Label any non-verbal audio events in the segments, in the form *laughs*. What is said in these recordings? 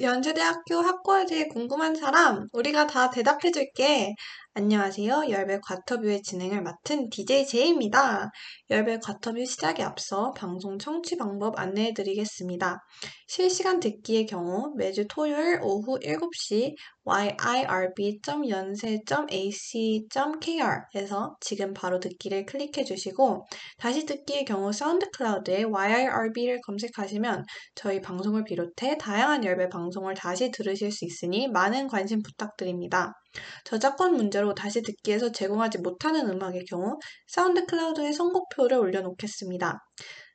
연세대학교 학과에 대해 궁금한 사람, 우리가 다 대답해줄게. 안녕하세요. 열배 과터뷰의 진행을 맡은 DJ 제이입니다. 열배 과터뷰 시작에 앞서 방송 청취 방법 안내해 드리겠습니다. 실시간 듣기의 경우 매주 토요일 오후 7시 yirb.연세.ac.kr에서 지금 바로 듣기를 클릭해 주시고 다시 듣기의 경우 사운드 클라우드에 yirb를 검색하시면 저희 방송을 비롯해 다양한 열배 방송을 다시 들으실 수 있으니 많은 관심 부탁드립니다. 저작권 문제로 다시 듣기에서 제공하지 못하는 음악의 경우 사운드 클라우드에 선곡표를 올려놓겠습니다.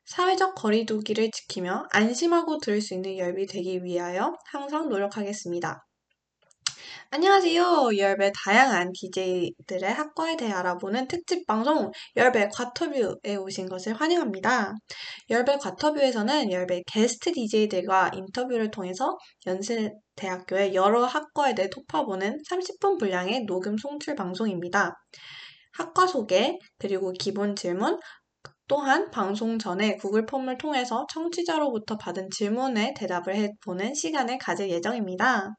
사회적 거리두기를 지키며 안심하고 들을 수 있는 열비 되기 위하여 항상 노력하겠습니다. 안녕하세요. 열배 다양한 DJ들의 학과에 대해 알아보는 특집 방송 열배 과터뷰에 오신 것을 환영합니다. 엷의 과터뷰에서는 엷의 게스트 DJ들과 인터뷰를 통해서 연세대학교의 여러 학과에 대해 톺아보는 30분 분량의 녹음 송출 방송입니다. 학과 소개, 그리고 기본 질문, 또한 방송 전에 구글 폼을 통해서 청취자로부터 받은 질문에 대답을 해보는 시간을 가질 예정입니다.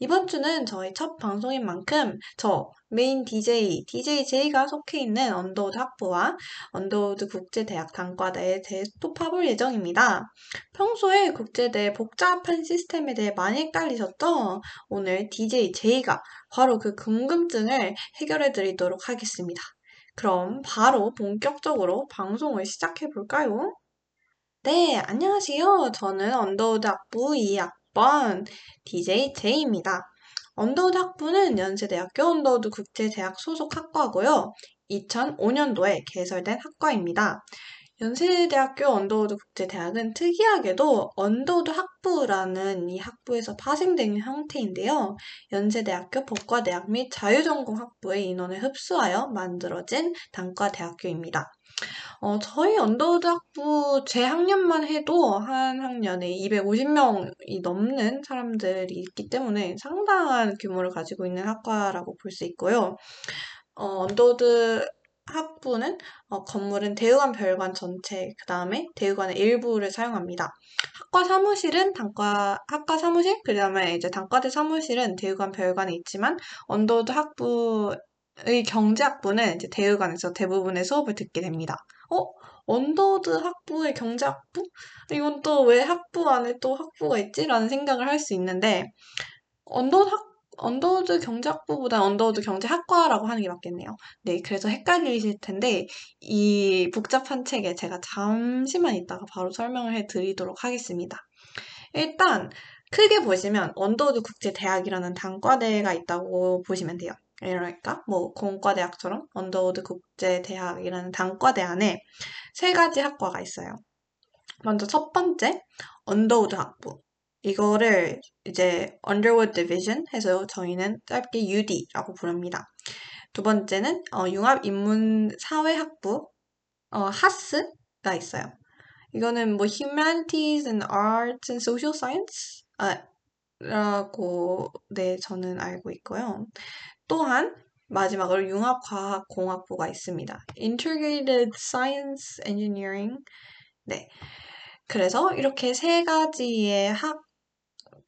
이번 주는 저희 첫 방송인 만큼 저 메인 DJ, DJ J가 속해 있는 언더우드 학부와 언더우드 국제대학 단과대에 대해 톺아볼 예정입니다. 평소에 국제대 복잡한 시스템에 대해 많이 헷갈리셨죠? 오늘 DJ J가 바로 그 궁금증을 해결해 드리도록 하겠습니다. 그럼 바로 본격적으로 방송을 시작해 볼까요? 네, 안녕하세요. 저는 언더우드 학부 2학번 DJ J입니다. 언더우드 학부는 연세대학교 언더우드 국제대학 소속 학과고요. 2005년도에 개설된 학과입니다. 연세대학교 언더우드 국제대학은 특이하게도 언더우드 학부라는 이 학부에서 파생된 형태인데요. 연세대학교 법과대학 및 자유전공 학부의 인원을 흡수하여 만들어진 단과대학교입니다. 어, 저희 언더우드 학부 제 학년만 해도 한 학년에 250명이 넘는 사람들이 있기 때문에 상당한 규모를 가지고 있는 학과라고 볼 수 있고요. 어, 언더우드 학부는 어, 건물은 대우관 별관 전체, 그 다음에 대우관의 일부를 사용합니다. 학과 사무실은 단과, 학과 사무실, 그 다음에 이제 단과대 사무실은 대우관 별관에 있지만, 언더우드 학부의 경제학부는 이제 대우관에서 대부분의 수업을 듣게 됩니다. 어? 언더우드 학부의 경제학부? 이건 또 왜 학부 안에 또 학부가 있지? 라는 생각을 할 수 있는데, 언더우드 학 언더우드 경제학부보다 언더우드 경제학과라고 하는 게 맞겠네요. 네, 그래서 헷갈리실 텐데 이 복잡한 체계 제가 잠시만 있다가 바로 설명을 해드리도록 하겠습니다. 일단 크게 보시면 언더우드 국제대학이라는 단과대가 있다고 보시면 돼요. 그러니까 뭐 공과대학처럼 언더우드 국제대학이라는 단과대 안에 세 가지 학과가 있어요. 먼저 첫 번째 언더우드 학부. 이거를 이제 Underwood Division 해서 저희는 짧게 UD라고 부릅니다. 두 번째는 어, 융합인문사회학부 어, HASS가 있어요. 이거는 뭐 Humanities and Arts and Social Science 아, 라고 네 저는 알고 있고요. 또한 마지막으로 융합과학공학부가 있습니다. Integrated Science Engineering 네. 그래서 이렇게 세 가지의 학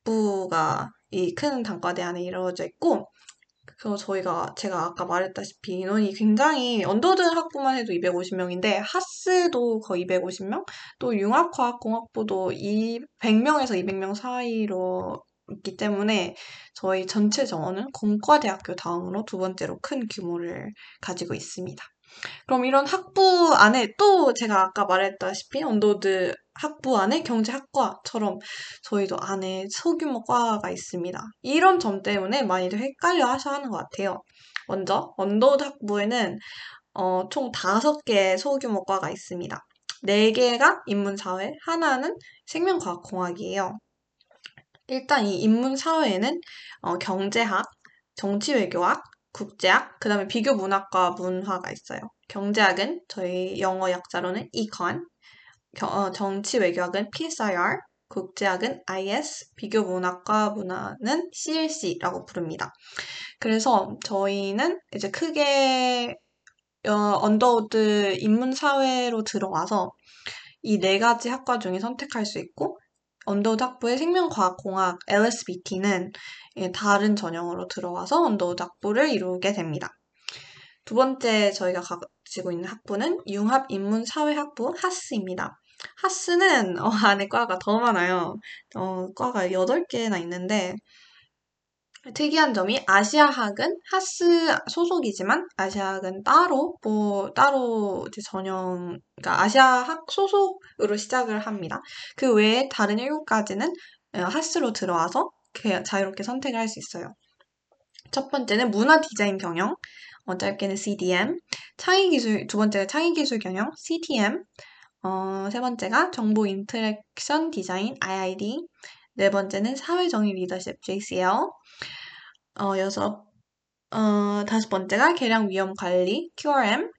학부가 이 큰 단과대 안에 이루어져 있고 그래서 저희가 제가 아까 말했다시피 인원이 굉장히 언더우드 학부만 해도 250명인데 HASS도 거의 250명 또 융합과학공학부도 100명에서 200명 사이로 있기 때문에 저희 전체 정원은 공과대학교 다음으로 두 번째로 큰 규모를 가지고 있습니다. 그럼 이런 학부 안에 또 제가 아까 말했다시피 언더우드 학부 안에 경제학과처럼 저희도 안에 소규모 과가 있습니다. 이런 점 때문에 많이들 헷갈려 하셔 하는 것 같아요. 먼저 언더우드 학부에는 어, 총 5개의 소규모 과가 있습니다. 4개가 인문사회, 하나는 생명과학공학이에요. 일단 이 인문사회에는 어, 경제학, 정치외교학, 국제학, 그 다음에 비교 문학과 문화가 있어요. 경제학은 저희 영어 약자로는 econ, 어, 정치 외교학은 PSIR, 국제학은 IS, 비교 문학과 문화는 CLC라고 부릅니다. 그래서 저희는 이제 크게 어, 언더우드 인문사회로 들어와서 이 네 가지 학과 중에 선택할 수 있고 언더우드 학부의 생명과학공학 LSBT는 예, 다른 전형으로 들어와서 언더우드 학부를 이루게 됩니다. 두 번째 저희가 가지고 있는 학부는 융합인문사회학부 HASS입니다. HASS는 어, 안에 과가 더 많아요. 어, 과가 8개나 있는데 특이한 점이 아시아학은 HASS 소속이지만 아시아학은 따로 뭐 따로 전형 그러니까 아시아학 소속으로 시작을 합니다. 그 외에 다른 일곱 가지는 어, HASS로 들어와서 자유롭게 선택을 할 수 있어요. 첫 번째는 문화 디자인 경영, 어, 짧게는 CDM, 창의 기술 두 번째가 창의 기술 경영 CTM, 어, 세 번째가 정보 인터랙션 디자인 IID, 네 번째는 사회정의 리더십 JCL, 어, 여섯, 어, 다섯 번째가 계량 위험 관리 QRM,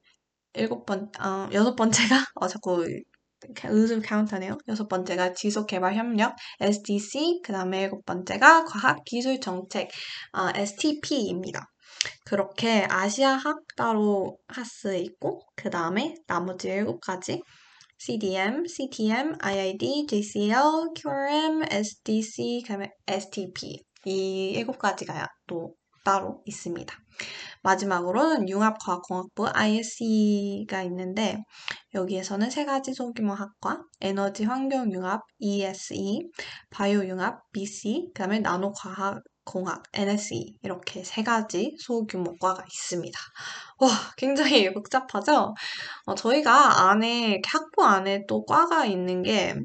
일곱 번, 어, 여섯 번째가, *laughs* 어, 자꾸 의술 카운트하네요. 여섯 번째가 지속 개발 협력 SDC, 그 다음에 일곱 번째가 과학 기술 정책 어, STP입니다. 그렇게 아시아학 따로 하스 있고 그 다음에 나머지 일곱 가지 CDM, CTM, IID, JCL, QRM, SDC, 그다음에 STP 이 일곱 가지가 또 따로 있습니다. 마지막으로는 융합과학공학부 ISE가 있는데 여기에서는 세 가지 소규모 학과 에너지 환경융합 ESE, 바이오융합 BC, 그 다음에 나노과학 공학, NSE 이렇게 세 가지 소규모 과가 있습니다. 와, 굉장히 *laughs* 복잡하죠? 어, 저희가 안에 학부 안에 또 과가 있는 게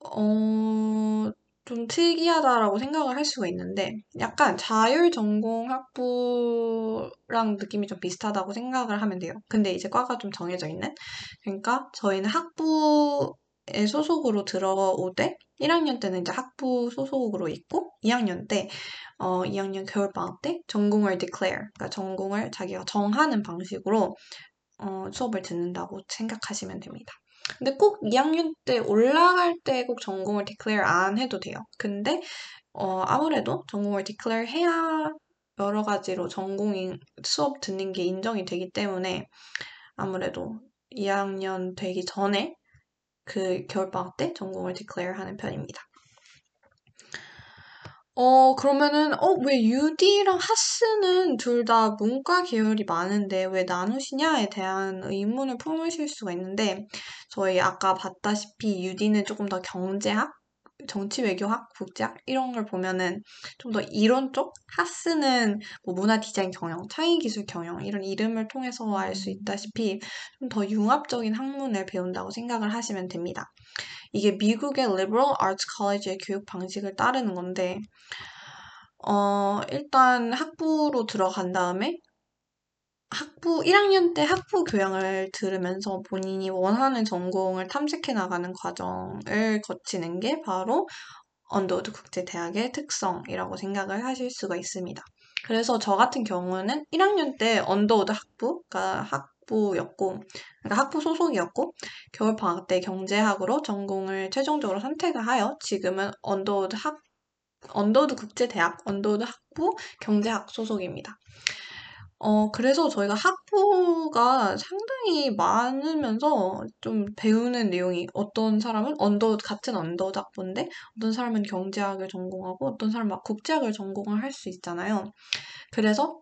어, 좀 특이하다라고 생각을 할 수가 있는데 약간 자율 전공 학부랑 느낌이 좀 비슷하다고 생각을 하면 돼요. 근데 이제 과가 좀 정해져 있는. 그러니까 저희는 학부에 소속으로 들어오되 1학년 때는 이제 학부 소속으로 있고 2학년 때 어, 2학년 겨울 방학 때 전공을 declare, 그러니까 전공을 자기가 정하는 방식으로 어, 수업을 듣는다고 생각하시면 됩니다. 근데 꼭 2학년 때 올라갈 때 꼭 전공을 declare 안 해도 돼요. 근데 어, 아무래도 전공을 declare 해야 여러 가지로 전공인 수업 듣는 게 인정이 되기 때문에 아무래도 2학년 되기 전에 그 겨울방학 때 전공을 declare 하는 편입니다. 어, 그러면은, 어, 왜 UD랑 하스는 둘 다 문과 계열이 많은데 왜 나누시냐에 대한 의문을 품으실 수가 있는데, 저희 아까 봤다시피 UD는 조금 더 경제학, 정치 외교학, 국제학 이런 걸 보면은 좀 더 이론 쪽, 하스는 뭐 문화 디자인 경영, 창의 기술 경영 이런 이름을 통해서 알 수 있다시피 좀 더 융합적인 학문을 배운다고 생각을 하시면 됩니다. 이게 미국의 Liberal Arts College의 교육 방식을 따르는 건데, 어, 일단 학부로 들어간 다음에 학부 1학년 때 학부 교양을 들으면서 본인이 원하는 전공을 탐색해 나가는 과정을 거치는 게 바로 언더우드 국제대학의 특성이라고 생각을 하실 수가 있습니다. 그래서 저 같은 경우는 1학년 때 언더우드 학부, 그러니까 학부였고, 그러니까 학부 소속이었고, 겨울방학 때 경제학으로 전공을 최종적으로 선택을 하여 지금은 언더우드 학, 언더우드 국제대학, 언더우드 학부 경제학 소속입니다. 어, 그래서 저희가 학부가 상당히 많으면서 좀 배우는 내용이 어떤 사람은 언더, 같은 언더우드 학부인데 어떤 사람은 경제학을 전공하고 어떤 사람은 막 국제학을 전공을 할 수 있잖아요. 그래서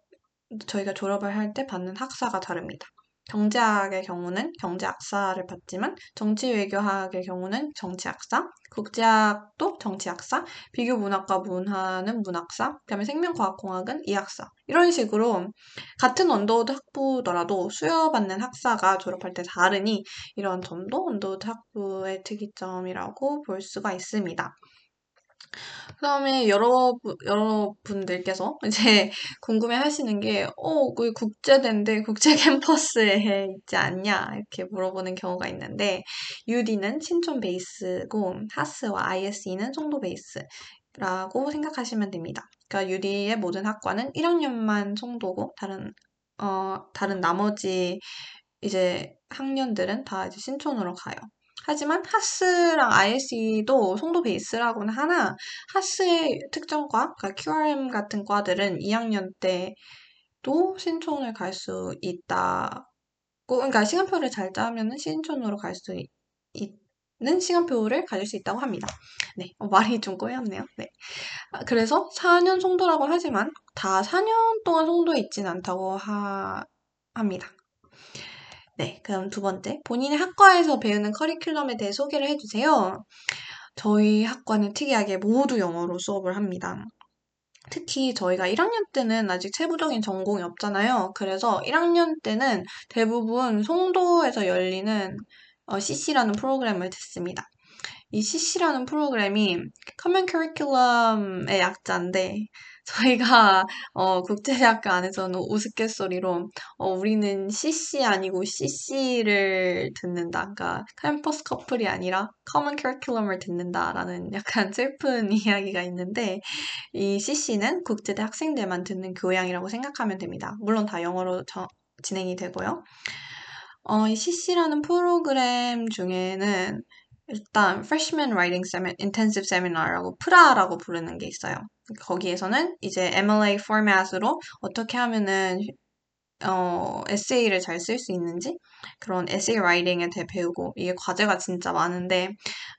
저희가 졸업을 할 때 받는 학사가 다릅니다. 경제학의 경우는 경제학사를 받지만 정치외교학의 경우는 정치학사, 국제학도 정치학사, 비교문학과 문화는 문학사, 그다음에 생명과학공학은 이학사 이런 식으로 같은 언더우드 학부더라도 수여받는 학사가 졸업할 때 다르니 이런 점도 언더우드 학부의 특이점이라고 볼 수가 있습니다. 그 다음에 여러, 여러분들께서 *laughs* 이제 궁금해 하시는 게, 어, 그 국제대인데 국제 *laughs* 캠퍼스에 있지 않냐? 이렇게 물어보는 경우가 있는데, UD는 신촌 베이스고, 하스와 ISE는 송도 베이스라고 생각하시면 됩니다. 그러니까 UD의 모든 학과는 1학년만 송도고, 다른, 어, 다른 나머지 이제 학년들은 다 이제 신촌으로 가요. 하지만 하스랑 ISE도 송도 베이스라고는 하나 하스의 특정과 그러니까 QRM 같은 과들은 2학년 때도 신촌을 갈 수 있다. 그러니까 시간표를 잘 짜면 신촌으로 갈 수 있는 시간표를 가질 수 있다고 합니다. 네, 어, 말이 좀 꼬였네요. 네. 아, 그래서 4년 송도라고 하지만 다 4년 동안 송도에 있진 않다고 하, 합니다. 네, 그럼 두 번째. 본인의 학과에서 배우는 커리큘럼에 대해 소개를 해주세요. 저희 학과는 특이하게 모두 영어로 수업을 합니다. 특히 저희가 1학년 때는 아직 세부적인 전공이 없잖아요. 그래서 1학년 때는 대부분 송도에서 열리는 어, CC라는 프로그램을 듣습니다. 이 CC라는 프로그램이 Common Curriculum의 약자인데 저희가 어, 국제대학교 안에서는 우스갯소리로 어, 우리는 CC 아니고 CC를 듣는다. 그러니까 캠퍼스 커플이 아니라 Common Curriculum을 듣는다라는 약간 슬픈 *laughs* 이야기가 있는데 이 CC는 국제대 학생들만 듣는 교양이라고 생각하면 됩니다. 물론 다 영어로 저, 진행이 되고요. 어, 이 CC라는 프로그램 중에는 일단 Freshman Writing Seminar, Intensive Seminar라고 프라라고 부르는 게 있어요. 거기에서는 이제 MLA 포맷으로 어떻게 하면은 어, 에세이를 잘 쓸 수 있는지 그런 에세이 writing에 대해 배우고 이게 과제가 진짜 많은데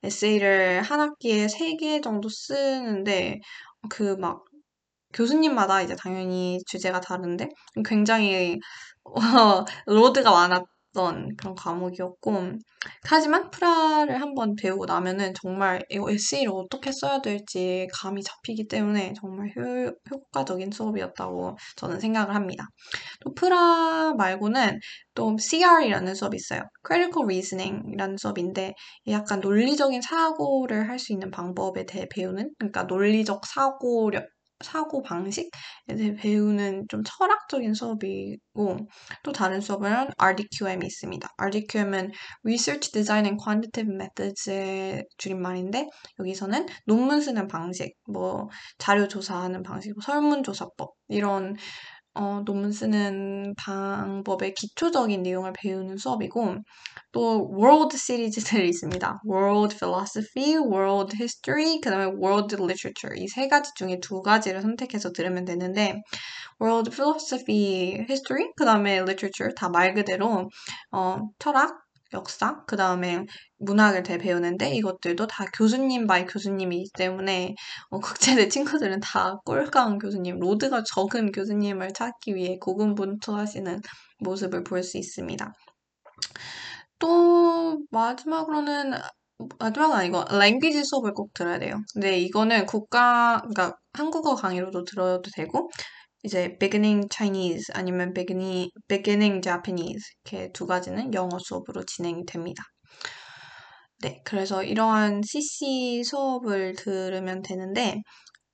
에세이를 한 학기에 3개 정도 쓰는데 그 막 교수님마다 이제 당연히 주제가 다른데 굉장히 *laughs* 어, load가 많았 어떤 그런 과목이었고 하지만 프라를 한번 배우고 나면은 정말 이거 에세이를 어떻게 써야 될지 감이 잡히기 때문에 정말 효, 효과적인 수업이었다고 저는 생각을 합니다. 또 프라 말고는 또 CR이라는 수업이 있어요. Critical Reasoning이라는 수업인데 약간 논리적인 사고를 할 수 있는 방법에 대해 배우는 그러니까 논리적 사고력 사고 방식에 대해 배우는 좀 철학적인 수업이고 또 다른 수업은 RDQM이 있습니다. RDQM은 Research Design and Quantitative Methods의 줄임말인데 여기서는 논문 쓰는 방식, 뭐 자료 조사하는 방식, 뭐 설문조사법 이런 어, 논문 쓰는 방법의 기초적인 내용을 배우는 수업이고 또 World 시리즈들이 있습니다. World Philosophy, World History, 그 다음에 World Literature 이 세 가지 중에 두 가지를 선택해서 들으면 되는데 World Philosophy, History, 그 다음에 Literature 다 말 그대로 어, 철학, 역사, 그 다음에 문학을 대 배우는데 이것들도 다 교수님 by 교수님이기 때문에 어, 국제대 *laughs* 친구들은 다 꿀강 교수님, load가 적은 교수님을 찾기 위해 고군분투하시는 모습을 볼 수 있습니다. 또 마지막으로는 마지막은 아니고 language 수업을 꼭 들어야 돼요. 근데 이거는 국가 그러니까 한국어 강의로도 들어도 되고 이제 beginning Chinese 아니면 beginning, beginning Japanese 이렇게 두 가지는 영어 수업으로 진행이 됩니다. 네, 그래서 이러한 CC 수업을 들으면 되는데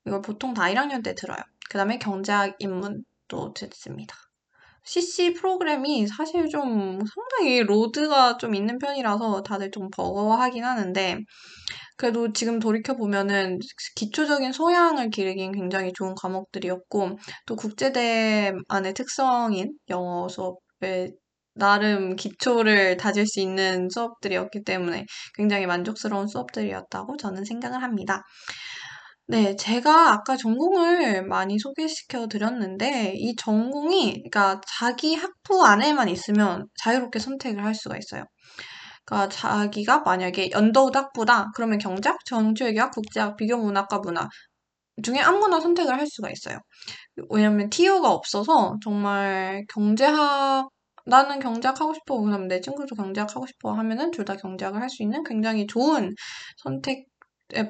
이걸 보통 다 1학년 때 들어요. 그 다음에 경제학 입문도 듣습니다. CC 프로그램이 사실 좀 상당히 로드가 좀 있는 편이라서 다들 좀 버거워하긴 하는데 그래도 지금 돌이켜보면은 기초적인 소양을 기르긴 굉장히 좋은 과목들이었고, 또 국제대 안의 특성인 영어 수업에 나름 기초를 다질 수 있는 수업들이었기 때문에 굉장히 만족스러운 수업들이었다고 저는 생각을 합니다. 네, 제가 아까 전공을 많이 소개시켜 드렸는데, 이 전공이, 그러니까 자기 학부 안에만 있으면 자유롭게 선택을 할 수가 있어요. 그러니까 자기가 만약에 연도학부다 그러면 경제학, 정치외교학, 국제학, 비교문학과 문학 중에 아무거나 선택을 할 수가 있어요. 왜냐면 티어가 없어서 정말 경제학 나는 경제학 하고 싶어 그러면 내 친구도 경제학 하고 싶어 하면은 둘 다 경제학을 할 수 있는 굉장히 좋은 선택의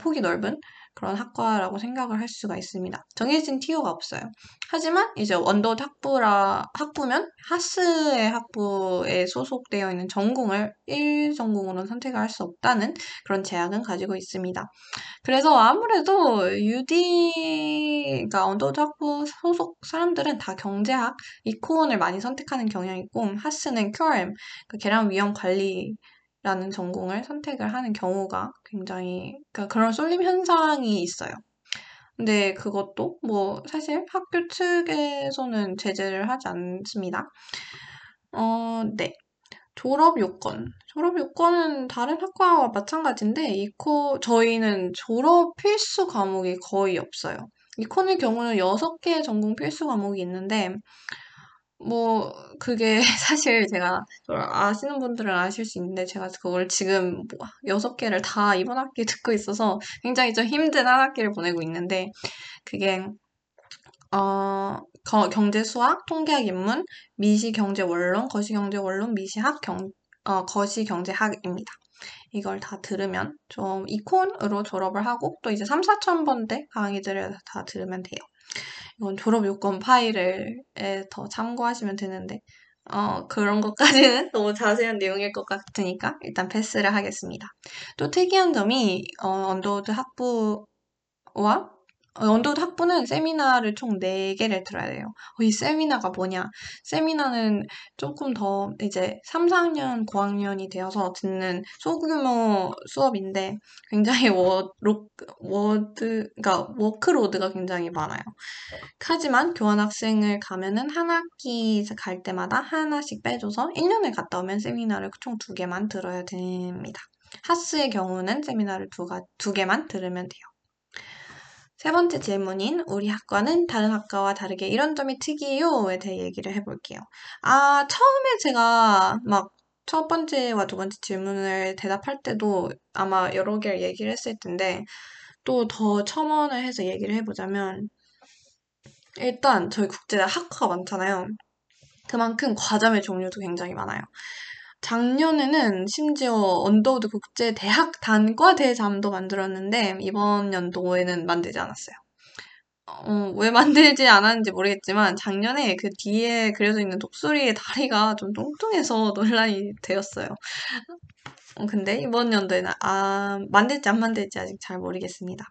폭이 넓은 그런 학과라고 생각을 할 수가 있습니다. 정해진 티오가 없어요. 하지만 이제 원더 학부라 학부면 하스의 학부에 소속되어 있는 전공을 1전공으로 선택을 할수 없다는 그런 제약은 가지고 있습니다. 그래서 아무래도 UD, 가 언더 학부 소속 사람들은 다 경제학, 이코원을 많이 선택하는 경향이 있고 하스는 QRM, 그 계량 위험 관리 라는 전공을 선택을 하는 경우가 굉장히 그러니까 그런 쏠림 현상이 있어요. 근데 그것도 뭐 사실 학교 측에서는 제재를 하지 않습니다. 어, 네. 졸업 요건. 졸업 요건은 다른 학과와 마찬가지인데, 이코, 저희는 졸업 필수 과목이 거의 없어요. 이코의 경우는 6개의 전공 필수 과목이 있는데, 뭐, 그게 *laughs* 사실 제가 아시는 분들은 아실 수 있는데, 제가 그걸 지금 뭐 6개를 다 이번 학기에 듣고 있어서 굉장히 좀 힘든 한 학기를 보내고 있는데, 그게, 어, 경제 수학, 통계학 입문, 미시 경제 원론, 거시 경제 원론, 미시학 경, 어, 거시 경제학입니다. 이걸 다 들으면 좀 Econ으로 졸업을 하고 또 이제 3, 4천 번대 강의들을 다 들으면 돼요. 이건 졸업 요건 파일을 더 참고하시면 되는데 어, 그런 것까지는 *laughs* 너무 자세한 내용일 것 같으니까 일단 패스를 하겠습니다. 또 특이한 점이 어, 언더우드 학부와 언더우드 학부는 세미나를 총 4개를 들어야 돼요. 어, 이 세미나가 뭐냐? 세미나는 조금 더 이제 3, 4학년, 고학년이 되어서 듣는 소규모 수업인데 굉장히 *laughs* 워, 로, 워드, 그러니까 workload가 굉장히 많아요. 하지만 교환학생을 가면은 한 학기 갈 때마다 하나씩 빼줘서 1년을 갔다 오면 세미나를 총 2개만 들어야 됩니다. 하스의 경우는 세미나를 두, 가, 두 개만 들으면 돼요. 세 번째 질문인 우리 학과는 다른 학과와 다르게 이런 점이 특이해요에 대해 얘기를 해볼게요. 아, 처음에 제가 막 첫 번째와 두 번째 질문을 대답할 때도 아마 여러 개를 얘기를 했을 텐데 또 더 첨언을 해서 얘기를 해보자면 일단 저희 국제 학과가 많잖아요. 그만큼 과잠의 종류도 굉장히 많아요. 작년에는 심지어 언더우드 국제 대학 단과대 잠도 만들었는데 이번 연도에는 만들지 않았어요. 어, 왜 만들지 않았는지 모르겠지만 작년에 그 뒤에 그려져 있는 독수리의 다리가 좀 뚱뚱해서 *laughs* 논란이 되었어요. 어, 근데 이번 연도에는 아 만들지 안 만들지 아직 잘 모르겠습니다.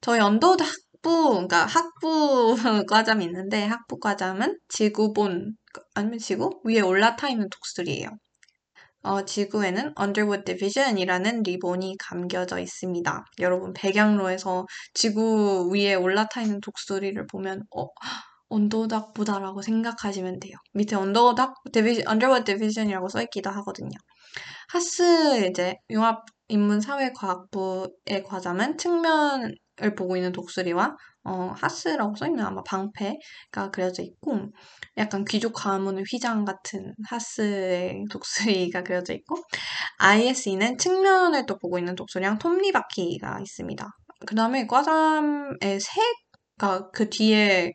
저희 언더우드 학부, 그러니까 학부 *laughs* 과잠이 있는데 학부 과잠은 지구본 아니면 지구 위에 올라타 있는 독수리예요. 어, 지구에는 Underwood Division이라는 리본이 감겨져 있습니다. 여러분 백양로에서 지구 위에 올라타 있는 독수리를 보면 어, 언더닥보다라고 생각하시면 돼요. 밑에 언더닥 디비전, Underwood Division이라고 써 있기도 하거든요. 하스 이제 융합 인문 사회과학부의 과잠은 측면을 보고 있는 독수리와 어, HASS라고 써있는 아마 방패가 그려져 있고 약간 귀족 가문의 휘장 같은 HASS의 *laughs* 독수리가 그려져 있고 ISE는 측면을 또 보고 있는 독수리랑 톱니바퀴가 있습니다. 그 다음에 과잠의 색가 그 뒤에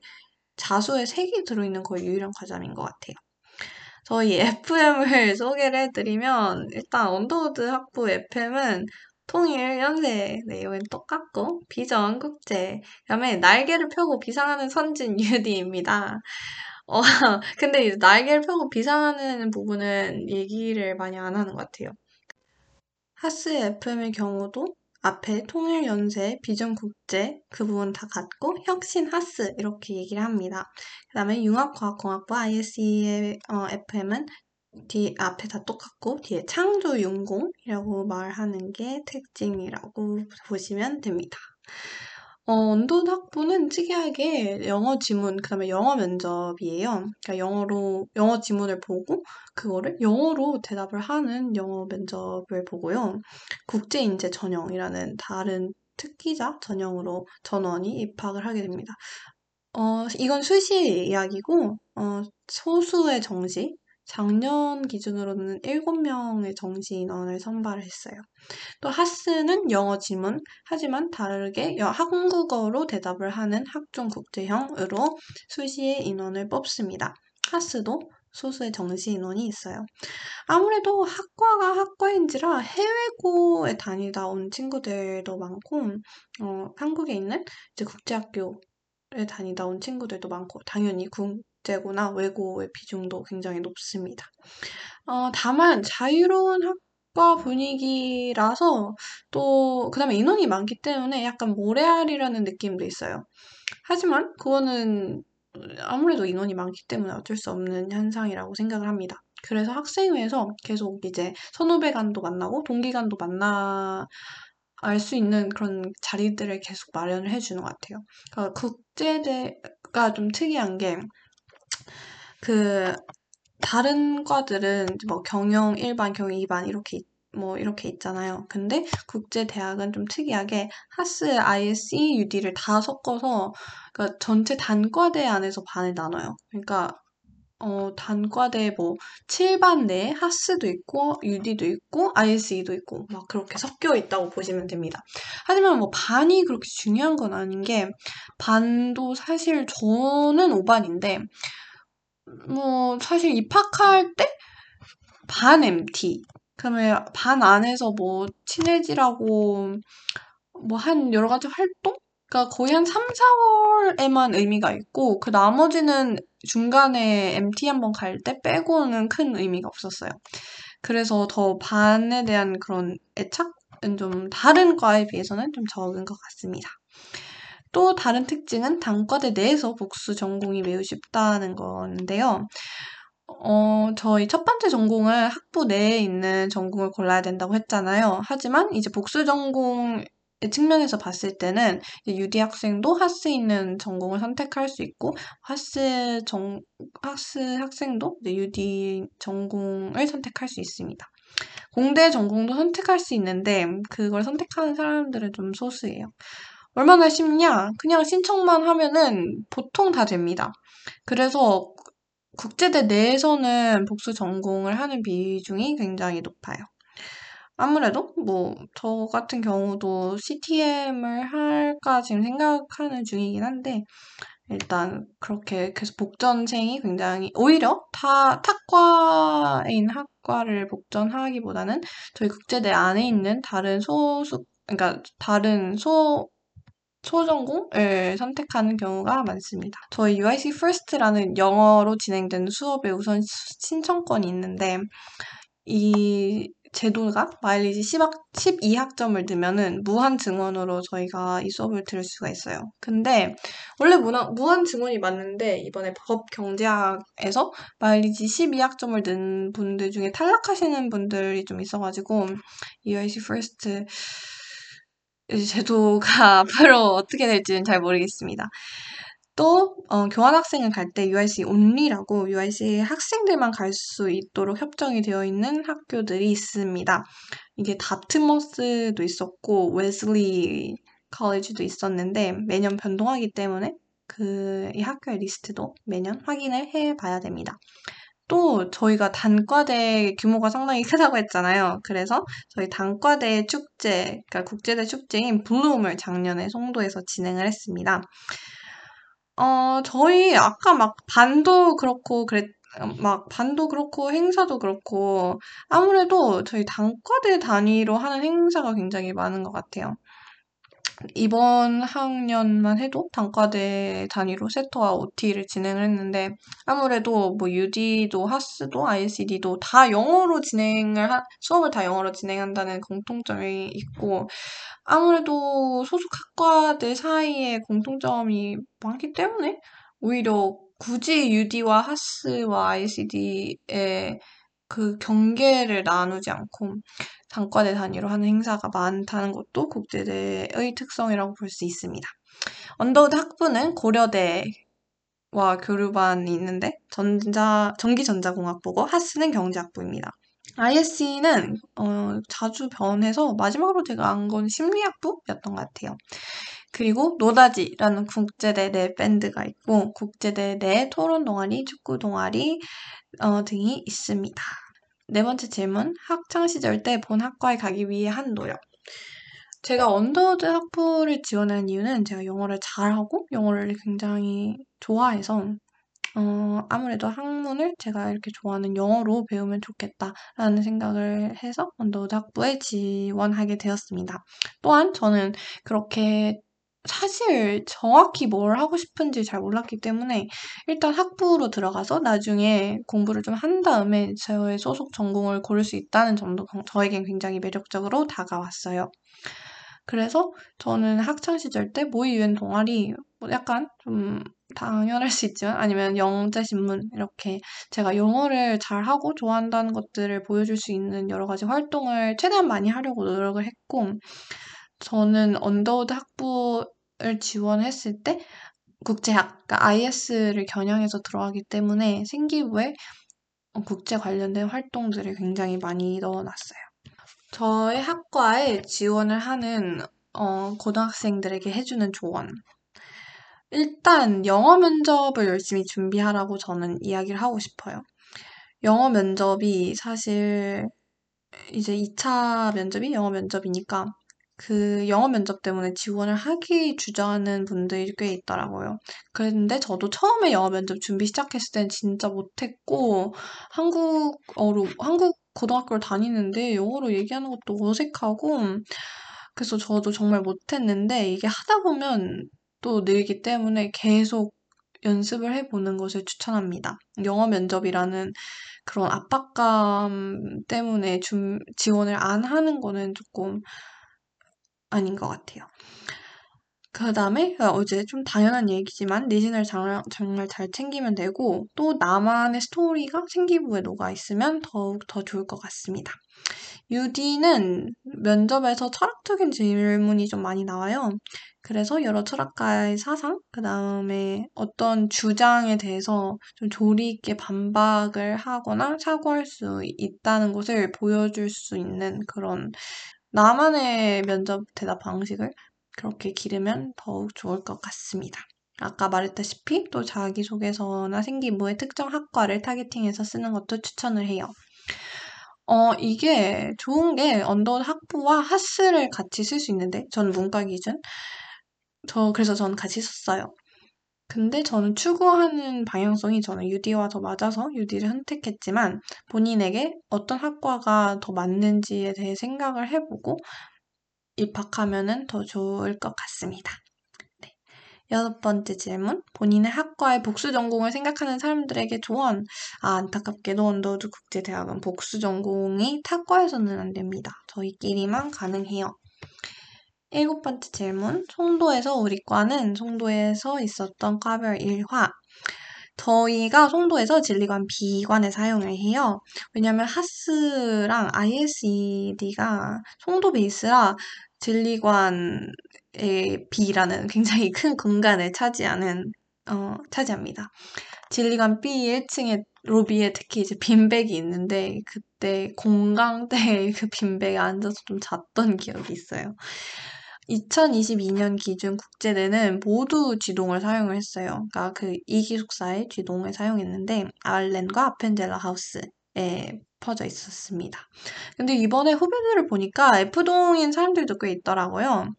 자수의 색이 들어있는 거의 유일한 과잠인 것 같아요. 저희 *laughs* FM을 소개를 해드리면 일단 언더우드 학부 FM은 통일, 연세, 네, 이건 똑같고, 비전, 국제, 그 다음에 날개를 펴고 비상하는 선진 *laughs* UD입니다. 어, 근데 이제 날개를 펴고 비상하는 부분은 얘기를 많이 안 하는 것 같아요. 하스 FM의 경우도 앞에 통일 연세, 비전 국제 그 부분 다 같고 혁신 하스 이렇게 얘기를 합니다. 그 다음에 융합과학공학부 ISE의 어, FM은 뒤 앞에 다 똑같고 뒤에 창조윤공이라고 말하는 게 특징이라고 보시면 됩니다. 어, 언돈 학부는 특이하게 영어 지문, 그 다음에 영어 면접이에요. 그러니까 영어로, 영어 지문을 보고, 그거를 영어로 대답을 하는 영어 면접을 보고요. 국제인재 전형이라는 다른 특기자 전형으로 전원이 입학을 하게 됩니다. 어, 이건 수시 이야기고, 어, 소수의 정시, 작년 기준으로는 7명의 정시 인원을 선발을 했어요. 또 하스는 영어 지문, 하지만 다르게 한국어로 대답을 하는 학종 국제형으로 수시의 인원을 뽑습니다. 하스도 소수의 정시 인원이 있어요. 아무래도 학과가 학과인지라 해외고에 다니다 온 친구들도 많고, 어, 한국에 있는 이제 국제학교 에 다니다 온 친구들도 많고, 당연히 국, 국제고나 외고의 비중도 굉장히 높습니다. 어, 다만 자유로운 학 과 분위기라서 또 그다음에 인원이 많기 때문에 약간 모래알이라는 느낌도 있어요. 하지만 그거는 아무래도 인원이 많기 때문에 어쩔 수 없는 현상이라고 생각을 합니다. 그래서 학생회에서 계속 이제 선후배 간도 만나고 동기 간도 만나 알 수 있는 그런 자리들을 계속 마련을 해주는 것 같아요. 그러니까 국제대가 좀 특이한 게 그 다른 과들은 뭐 경영 1반, 경영 2반 이렇게 뭐 이렇게 있잖아요. 근데 국제 대학은 좀 특이하게 하스, ISE, UD를 다 섞어서 그러니까 전체 단과대 안에서 반을 나눠요. 그러니까 어, 단과대 뭐 7반 내에 하스도 있고 UD도 있고 ISE도 있고 막 그렇게 섞여 있다고 보시면 됩니다. 하지만 뭐 반이 그렇게 중요한 건 아닌 게 반도 사실 저는 5반인데 뭐 사실 입학할 때 반 MT 그러면 반 안에서 뭐 친해지라고 뭐 한 여러 가지 활동? 그러니까 거의 한 3, 4월에만 의미가 있고 그 나머지는 중간에 MT 한번 갈 때 빼고는 큰 의미가 없었어요. 그래서 더 반에 대한 그런 애착은 좀 다른 과에 비해서는 좀 적은 것 같습니다. 또 다른 특징은 단과대 내에서 복수 전공이 매우 쉽다는 건데요. 어, 저희 첫 번째 전공은 학부 내에 있는 전공을 골라야 된다고 했잖아요. 하지만 이제 복수 전공의 측면에서 봤을 때는 유디 학생도 하스 있는 전공을 선택할 수 있고 하스 정 하스 학생도 유디 전공을 선택할 수 있습니다. 공대 전공도 선택할 수 있는데 그걸 선택하는 사람들은 좀 소수예요. 얼마나 쉽냐? 그냥 신청만 하면은 보통 다 됩니다. 그래서 국제대 내에서는 복수 전공을 하는 비중이 굉장히 높아요. 아무래도 뭐 저 같은 경우도 CTM을 할까 지금 생각하는 중이긴 한데 일단 그렇게 계속 복전생이 굉장히 오히려 타 탁과인 학과를 복전하기보다는 저희 국제대 안에 있는 다른 소속 그러니까 다른 소 소전공을 선택하는 경우가 많습니다. 저희 UIC First라는 영어로 진행되는 수업에 우선 신청권이 있는데 이 제도가 마일리지 10학, 12학점을 넣으면은 무한 증원으로 저희가 이 수업을 들을 수가 있어요. 근데 원래 무나, 무한 증원이 맞는데 이번에 법 경제학에서 마일리지 12학점을 넣은 분들 중에 탈락하시는 분들이 좀 있어가지고 UIC First 제도가 *laughs* 앞으로 어떻게 될지는 잘 모르겠습니다. 또 어, 교환학생을 갈 때 UIC 온리라고 UIC 학생들만 갈 수 있도록 협정이 되어 있는 학교들이 있습니다. 이게 다트머스도 있었고 웨슬리 college 도 있었는데 매년 변동하기 때문에 그 이 학교의 리스트도 매년 확인을 해 봐야 됩니다. 또 저희가 단과대 규모가 상당히 크다고 했잖아요. 그래서 저희 단과대 축제, 그러니까 국제대 축제인 블룸을 작년에 송도에서 진행을 했습니다. 어, 저희 아까 막 반도 그렇고 그랬, 막 반도 그렇고 행사도 그렇고 아무래도 저희 단과대 단위로 하는 행사가 굉장히 많은 것 같아요. 이번 학년만 해도 단과대 단위로 세터와 OT를 진행을 했는데 아무래도 뭐 UD도 하스도 ICD도 다 영어로 진행을 하, 수업을 다 영어로 진행한다는 공통점이 있고 아무래도 소속 학과들 사이에 공통점이 많기 때문에 오히려 굳이 UD와 하스와 ICD의 그 경계를 나누지 않고 단과대 단위로 하는 행사가 많다는 것도 국제대의 특성이라고 볼 수 있습니다. 언더우드 학부는 고려대 와 교류반이 있는데 전자 전기 전자공학부고 HASS는 경제학부입니다. ISE는 어, 자주 변해서 마지막으로 제가 안 건 심리학부였던 것 같아요. 그리고 노다지라는 국제대 내 밴드가 있고 국제대 내 토론 동아리, 축구 동아리 어, 등이 있습니다. 네 번째 질문. 학창 시절 때 본 학과에 가기 위해 한 노력. 제가 언더우드 학부를 지원한 이유는 제가 영어를 잘하고 영어를 굉장히 좋아해서 어, 아무래도 학문을 제가 이렇게 좋아하는 영어로 배우면 좋겠다라는 생각을 해서 언더우드 학부에 지원하게 되었습니다. 또한 저는 그렇게 사실 정확히 뭘 하고 싶은지 잘 몰랐기 때문에 일단 학부로 들어가서 나중에 공부를 좀 한 다음에 저의 소속 전공을 고를 수 있다는 점도 저에겐 굉장히 매력적으로 다가왔어요. 그래서 저는 학창 시절 때 모의 유엔 동아리 뭐 약간 좀 당연할 수 있지만 아니면 영자 신문 이렇게 제가 영어를 잘하고 좋아한다는 것들을 보여줄 수 있는 여러 가지 활동을 최대한 많이 하려고 노력을 했고 저는 언더우드 학부 을 지원했을 때 국제학, 그러니까 IS를 겨냥해서 들어가기 때문에 생기부에 어, 국제 관련된 활동들을 굉장히 많이 넣어놨어요. 저의 학과에 지원을 하는 어, 고등학생들에게 해주는 조언. 일단 영어 면접을 열심히 준비하라고 저는 이야기를 하고 싶어요. 영어 면접이 사실 이제 2차 면접이 영어 면접이니까 그 영어 면접 때문에 지원을 하기 주저하는 분들이 꽤 있더라고요. 그런데 저도 처음에 영어 면접 준비 시작했을 땐 진짜 못했고 한국어로 한국 고등학교를 다니는데 영어로 얘기하는 것도 어색하고 그래서 저도 정말 못했는데 이게 하다 보면 또 늘기 때문에 계속 연습을 해보는 것을 추천합니다. 영어 면접이라는 그런 압박감 때문에 좀 지원을 안 하는 거는 조금 아닌 것 같아요. 그 다음에 어, 어제 좀 당연한 얘기지만 리진을 정말, 정말 잘 챙기면 되고 또 나만의 스토리가 생기부에 녹아 있으면 더욱 더 좋을 것 같습니다. UD는 면접에서 철학적인 질문이 좀 많이 나와요. 그래서 여러 철학가의 사상, 그 다음에 어떤 주장에 대해서 좀 조리 있게 반박을 하거나 사고할 수 있다는 것을 보여줄 수 있는 그런 나만의 면접 대답 방식을 그렇게 기르면 더욱 좋을 것 같습니다. 아까 말했다시피 또 자기소개서나 생기부의 특정 학과를 타겟팅해서 쓰는 것도 추천을 해요. 어, 이게 좋은 게 언더 학부와 하스를 같이 쓸 수 있는데, 저는 문과 기준. 저, 그래서 저는 같이 썼어요. 근데 저는 추구하는 방향성이 저는 UD와 더 맞아서 UD를 선택했지만 본인에게 어떤 학과가 더 맞는지에 대해 생각을 해보고 입학하면 더 좋을 것 같습니다. 네. 여섯 번째 질문. 본인의 학과의 복수 전공을 생각하는 사람들에게 조언. 아, 안타깝게도 언더우드 국제대학은 복수 전공이 타과에서는 안 됩니다. 저희끼리만 가능해요. 일곱 번째 질문. 송도에서 우리 과는 송도에서 있었던 과별 일화. 저희가 송도에서 진리관 B관에 사용을 해요. 왜냐면 하스랑 ISED가 송도 베이스라 진리관의 B라는 굉장히 큰 공간을 차지하는 어, 차지합니다. 진리관 B 1층에 로비에 특히 이제 빈백이 있는데 그때 공강대에 그 빈백에 앉아서 좀 잤던 기억이 있어요. 2022년 기준 국제대는 모두 쥐동을 사용을 했어요. 그러니까 그 이기숙사의 쥐동을 사용했는데 아일랜과 아펜젤라 하우스에 퍼져 있었습니다. 근데 이번에 후배들을 보니까 F동인 사람들도 꽤 있더라고요.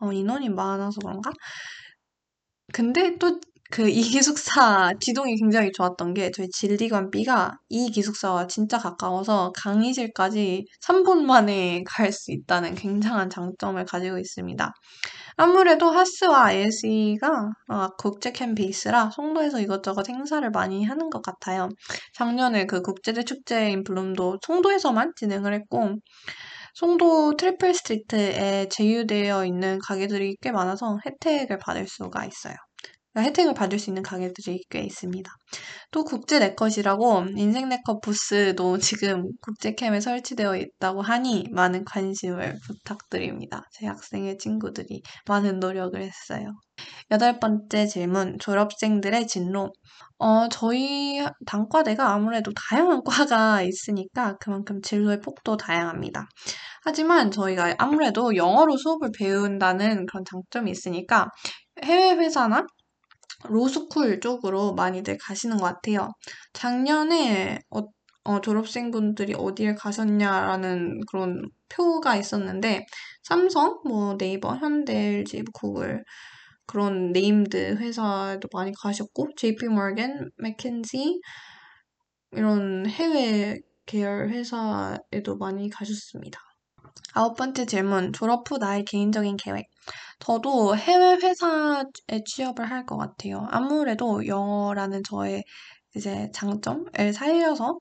어, 인원이 많아서 그런가? 근데 또 그 이 기숙사 *laughs* 지동이 굉장히 좋았던 게 저희 진리관 B가 이 기숙사와 진짜 가까워서 강의실까지 3분 만에 *laughs* 갈 수 있다는 굉장한 장점을 가지고 있습니다. 아무래도 하스와 ISE가 어, 국제 캠페이스라 송도에서 이것저것 행사를 많이 하는 것 같아요. 작년에 그 국제대 축제인 블룸도 송도에서만 진행을 했고 송도 트리플 스트리트에 제휴되어 있는 가게들이 꽤 많아서 혜택을 받을 수가 있어요. 혜택을 받을 수 있는 가게들이 꽤 있습니다. 또 국제 네컷이라고 인생 네컷 부스도 *laughs* 지금 국제캠에 설치되어 있다고 하니 많은 관심을 부탁드립니다. 제 학생회 친구들이 많은 노력을 했어요. 여덟 번째 질문, 졸업생들의 진로. 어, 저희 단과대가 아무래도 다양한 *laughs* 과가 있으니까 그만큼 진로의 폭도 다양합니다. 하지만 저희가 아무래도 영어로 수업을 배운다는 그런 장점이 있으니까 해외 회사나 로스쿨 쪽으로 많이들 가시는 것 같아요. 작년에 어, 어, 졸업생분들이 어디에 가셨냐라는 그런 표가 있었는데 삼성, 뭐 네이버, 현대, LG, 구글 그런 named 회사도 많이 가셨고 JP 모건, 맥킨지 이런 해외 계열 회사에도 많이 가셨습니다. 아홉 번째 질문. 졸업 후 나의 개인적인 계획. 저도 해외 회사에 취업을 할 것 같아요. 아무래도 영어라는 저의 이제 장점을 살려서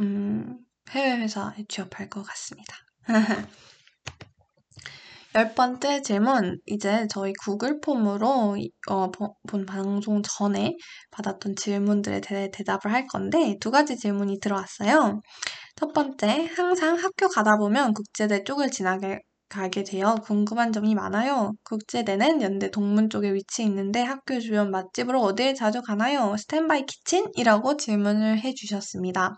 음, 해외 회사에 취업할 것 같습니다. *laughs* 열 번째 질문. 이제 저희 구글 폼으로 어, 본 방송 전에 받았던 질문들에 대해 대답을 할 건데 두 가지 질문이 들어왔어요. 첫 번째, 항상 학교 가다 보면 국제대 쪽을 지나게 가게 되어 궁금한 점이 많아요. 국제대는 연대 동문 쪽에 위치해 있는데 학교 주변 맛집으로 어딜 자주 가나요? 스탠바이 키친? 이라고 질문을 해주셨습니다.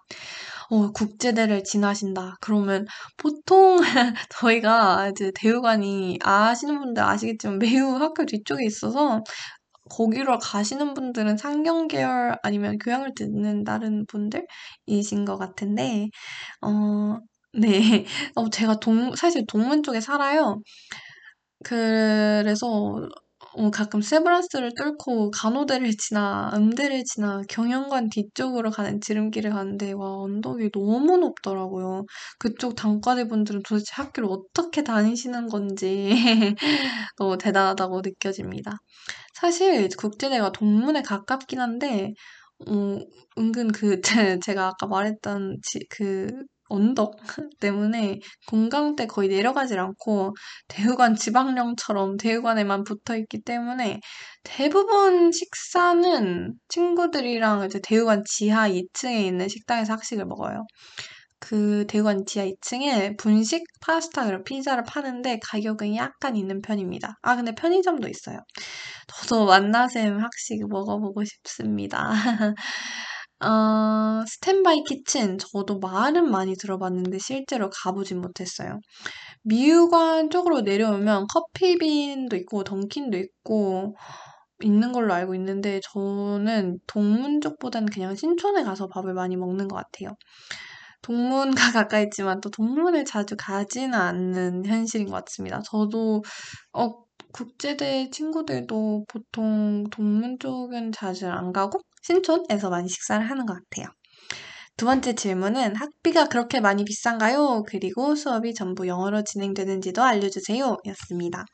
어, 국제대를 지나신다. 그러면 보통 *laughs* 저희가 이제 대우관이 아시는 분들 아시겠지만 매우 학교 뒤쪽에 있어서 거기로 가시는 분들은 상경 계열 아니면 교양을 듣는 다른 분들이신 것 같은데, 어, 네. *laughs* 어, 제가 동, 사실 동문 쪽에 살아요. 그래서 어, 가끔 세브란스를 뚫고 간호대를 지나 음대를 지나 경영관 뒤쪽으로 가는 지름길을 가는데 와 언덕이 너무 높더라고요. 그쪽 단과대 분들은 도대체 학교를 어떻게 다니시는 건지 *laughs* 너무 대단하다고 느껴집니다. 사실 국제대가 동문에 가깝긴 한데 어, 은근 그 *laughs* 제가 아까 말했던 지, 그 언덕 *laughs* 때문에 공강때 거의 내려가질 않고 대우관 지방령처럼 대우관에만 붙어 있기 때문에 대부분 식사는 친구들이랑 이제 대우관 지하 2층에 있는 식당에서 학식을 먹어요. 그 대우관 지하 2층에 분식 파스타 그리고 피자를 파는데 가격은 약간 있는 편입니다. 아 근데 편의점도 있어요. 저도 만나샘 학식 먹어보고 싶습니다. *laughs* 어, 스탠바이 키친 저도 말은 많이 들어봤는데 실제로 가보진 못했어요. 미우관 쪽으로 내려오면 커피빈도 있고 던킨도 있고 있는 걸로 알고 있는데 저는 동문 쪽보다는 그냥 신촌에 가서 밥을 많이 먹는 것 같아요. 동문과 *laughs* 가까이 있지만 또 동문을 자주 가지는 않는 현실인 것 같습니다. 저도 어, 국제대 친구들도 보통 동문 쪽은 자주 안 가고 신촌에서 많이 식사를 하는 것 같아요. 두 번째 질문은 학비가 그렇게 많이 비싼가요? 그리고 수업이 전부 영어로 진행되는지도 알려주세요. 였습니다.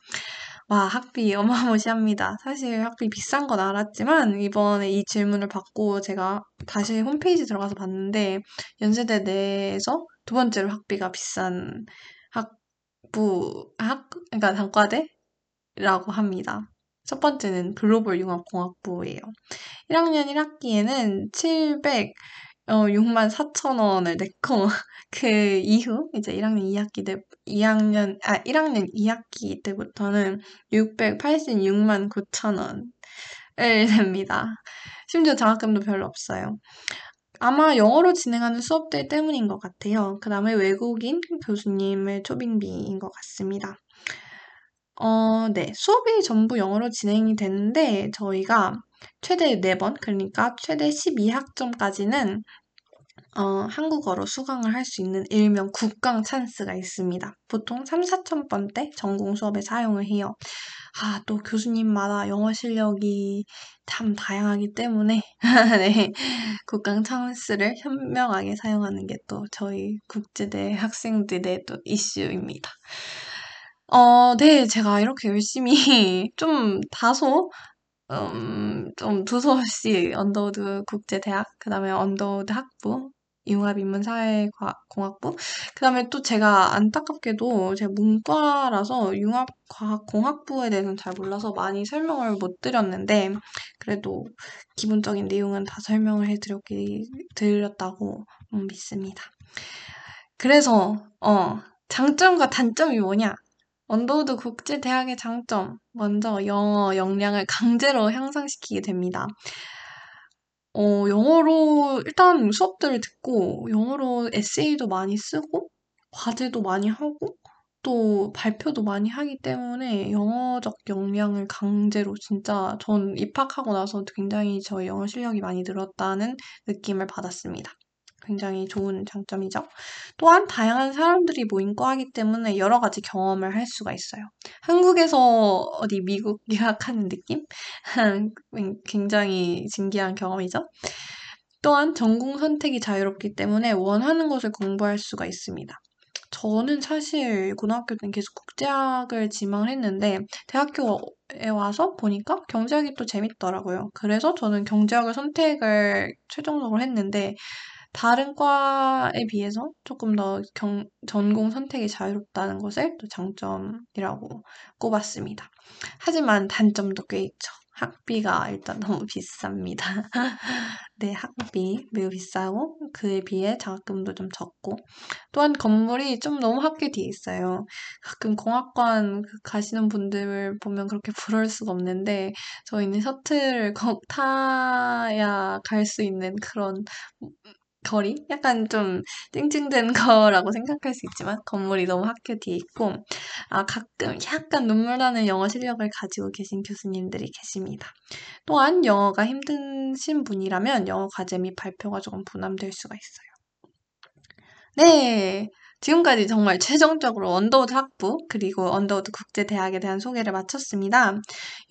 와, 학비 *laughs* 어마무시합니다. 사실 학비 비싼 건 알았지만 이번에 이 질문을 받고 제가 다시 홈페이지 들어가서 봤는데 연세대 내에서 두 번째로 학비가 비싼 학부, 학, 그러니까 단과대라고 합니다. 첫 번째는 글로벌 융합공학부예요. 1학년 1학기에는 700, 어, 6만 4천 원을 냈고, *laughs* 그 이후, 이제 1학년 2학기 때, 2학년, 아, 1학년 2학기 때부터는 686만 9천 원을 *laughs* 냅니다. 심지어 장학금도 별로 없어요. 아마 영어로 진행하는 수업들 때문인 것 같아요. 그 다음에 외국인 교수님의 초빙비인 것 같습니다. 어, 네. 수업이 전부 영어로 진행이 되는데 저희가 최대 4번, 그러니까 최대 12학점까지는 어, 한국어로 수강을 할 수 있는 일명 국강 찬스가 있습니다. 보통 3, 4천 번대 전공 수업에 사용을 해요. 아, 또 교수님마다 영어 실력이 참 다양하기 때문에 *laughs* 네, 국강 찬스를 현명하게 사용하는 게 또 저희 국제대 학생들의 또 이슈입니다. 어, 네, 제가 이렇게 열심히 *laughs* 좀 다소 음, 좀 두서없이 언더우드 국제대학, 그 다음에 언더우드 학부, 융합인문사회공학부, 그 다음에 또 제가 안타깝게도 제가 문과라서 융합과학공학부에 대해서는 잘 몰라서 많이 설명을 못 드렸는데, 그래도 기본적인 내용은 다 설명을 해드렸기, 드렸다고 믿습니다. 그래서, 어, 장점과 단점이 뭐냐? 언더우드 국제대학의 장점. 먼저 영어 역량을 강제로 향상시키게 됩니다. 어, 영어로 일단 수업들을 듣고 영어로 에세이도 많이 쓰고 과제도 많이 하고 또 발표도 많이 하기 때문에 영어적 역량을 강제로 진짜 전 입학하고 나서 굉장히 저의 영어 실력이 많이 늘었다는 느낌을 받았습니다. 굉장히 좋은 장점이죠. 또한 다양한 사람들이 모인 과이기 때문에 여러 가지 경험을 할 수가 있어요. 한국에서 어디 미국 *laughs* 유학하는 느낌? *laughs* 굉장히 신기한 경험이죠. 또한 전공 선택이 자유롭기 때문에 원하는 것을 공부할 수가 있습니다. 저는 사실 고등학교 때는 계속 국제학을 지망을 했는데 대학교에 와서 보니까 경제학이 또 재밌더라고요. 그래서 저는 경제학을 선택을 최종적으로 했는데 다른 과에 비해서 조금 더 경, 전공 선택이 자유롭다는 것을 또 장점이라고 꼽았습니다. 하지만 단점도 꽤 있죠. 학비가 일단 *laughs* 너무 비쌉니다. *laughs* 네, 학비 매우 비싸고 그에 비해 장학금도 좀 적고 또한 건물이 좀 너무 학교 뒤에 있어요. 가끔 공학관 그 가시는 분들 보면 그렇게 *laughs* 부러울 수가 없는데 저희는 셔틀을 꼭 타야 갈 수 있는 그런 거리? 약간 좀 찡찡댄 *laughs* 거라고 생각할 수 있지만 건물이 너무 학교 뒤에 있고 아 가끔 약간 눈물 나는 영어 실력을 가지고 계신 교수님들이 계십니다. 또한 영어가 힘드신 분이라면 영어 과제 및 발표가 조금 부담될 수가 있어요. 네. 지금까지 정말 최종적으로 언더우드 학부 그리고 언더우드 국제대학에 대한 소개를 마쳤습니다.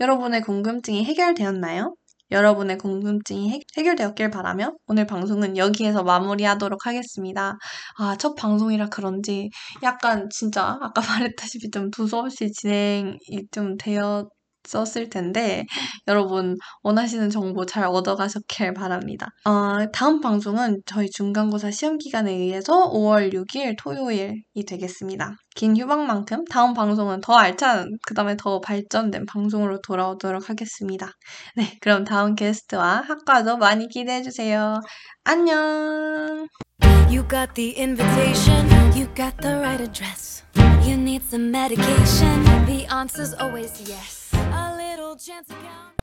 여러분의 궁금증이 해결되었나요? 여러분의 궁금증이 해결되었길 바라며 오늘 방송은 여기에서 마무리하도록 하겠습니다. 아, 첫 방송이라 그런지 약간 진짜 아까 *laughs* 말했다시피 좀 두서없이 진행이 좀 되어 썼을 텐데 여러분 원하시는 정보 잘 얻어가셨길 바랍니다. 어, 다음 방송은 저희 중간고사 시험 기간에 의해서 5월 6일 토요일이 되겠습니다. 긴 휴방만큼 다음 방송은 더 알찬 그 다음에 더 발전된 방송으로 돌아오도록 하겠습니다. 네, 그럼 다음 게스트와 학과도 많이 기대해 주세요. 안녕. You got the invitation, you got the right address. You need some medication, the answer's always yes. chance account.